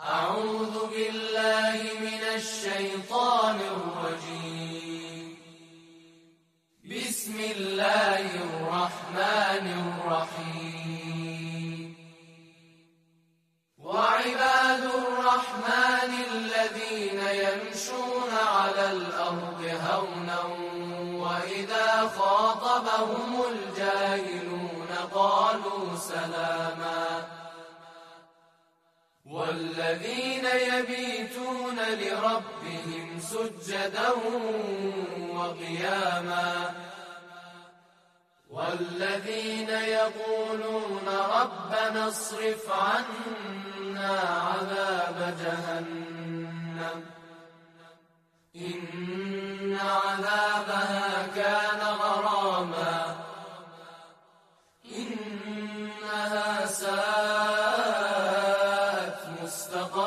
أعوذ بالله من الشيطان الرجيم. بسم الله الرحمن الرحيم. وعباد الرحمن الذين يمشون على الأرض هونا وإذا خاطبهم الجاهلون قالوا سلاما والذين يبيتون لربهم سجدا وقياما والذين يقولون ربنا اصرف عنا عذاب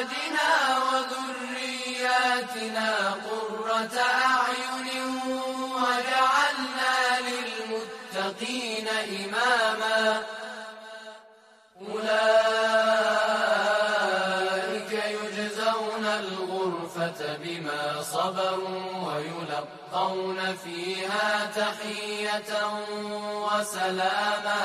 أزواجنا وذرياتنا قرة أعين وجعلنا للمتقين إماما. أولئك يجزون الغرفة بما صبروا ويلقون فيها تحية وسلاما.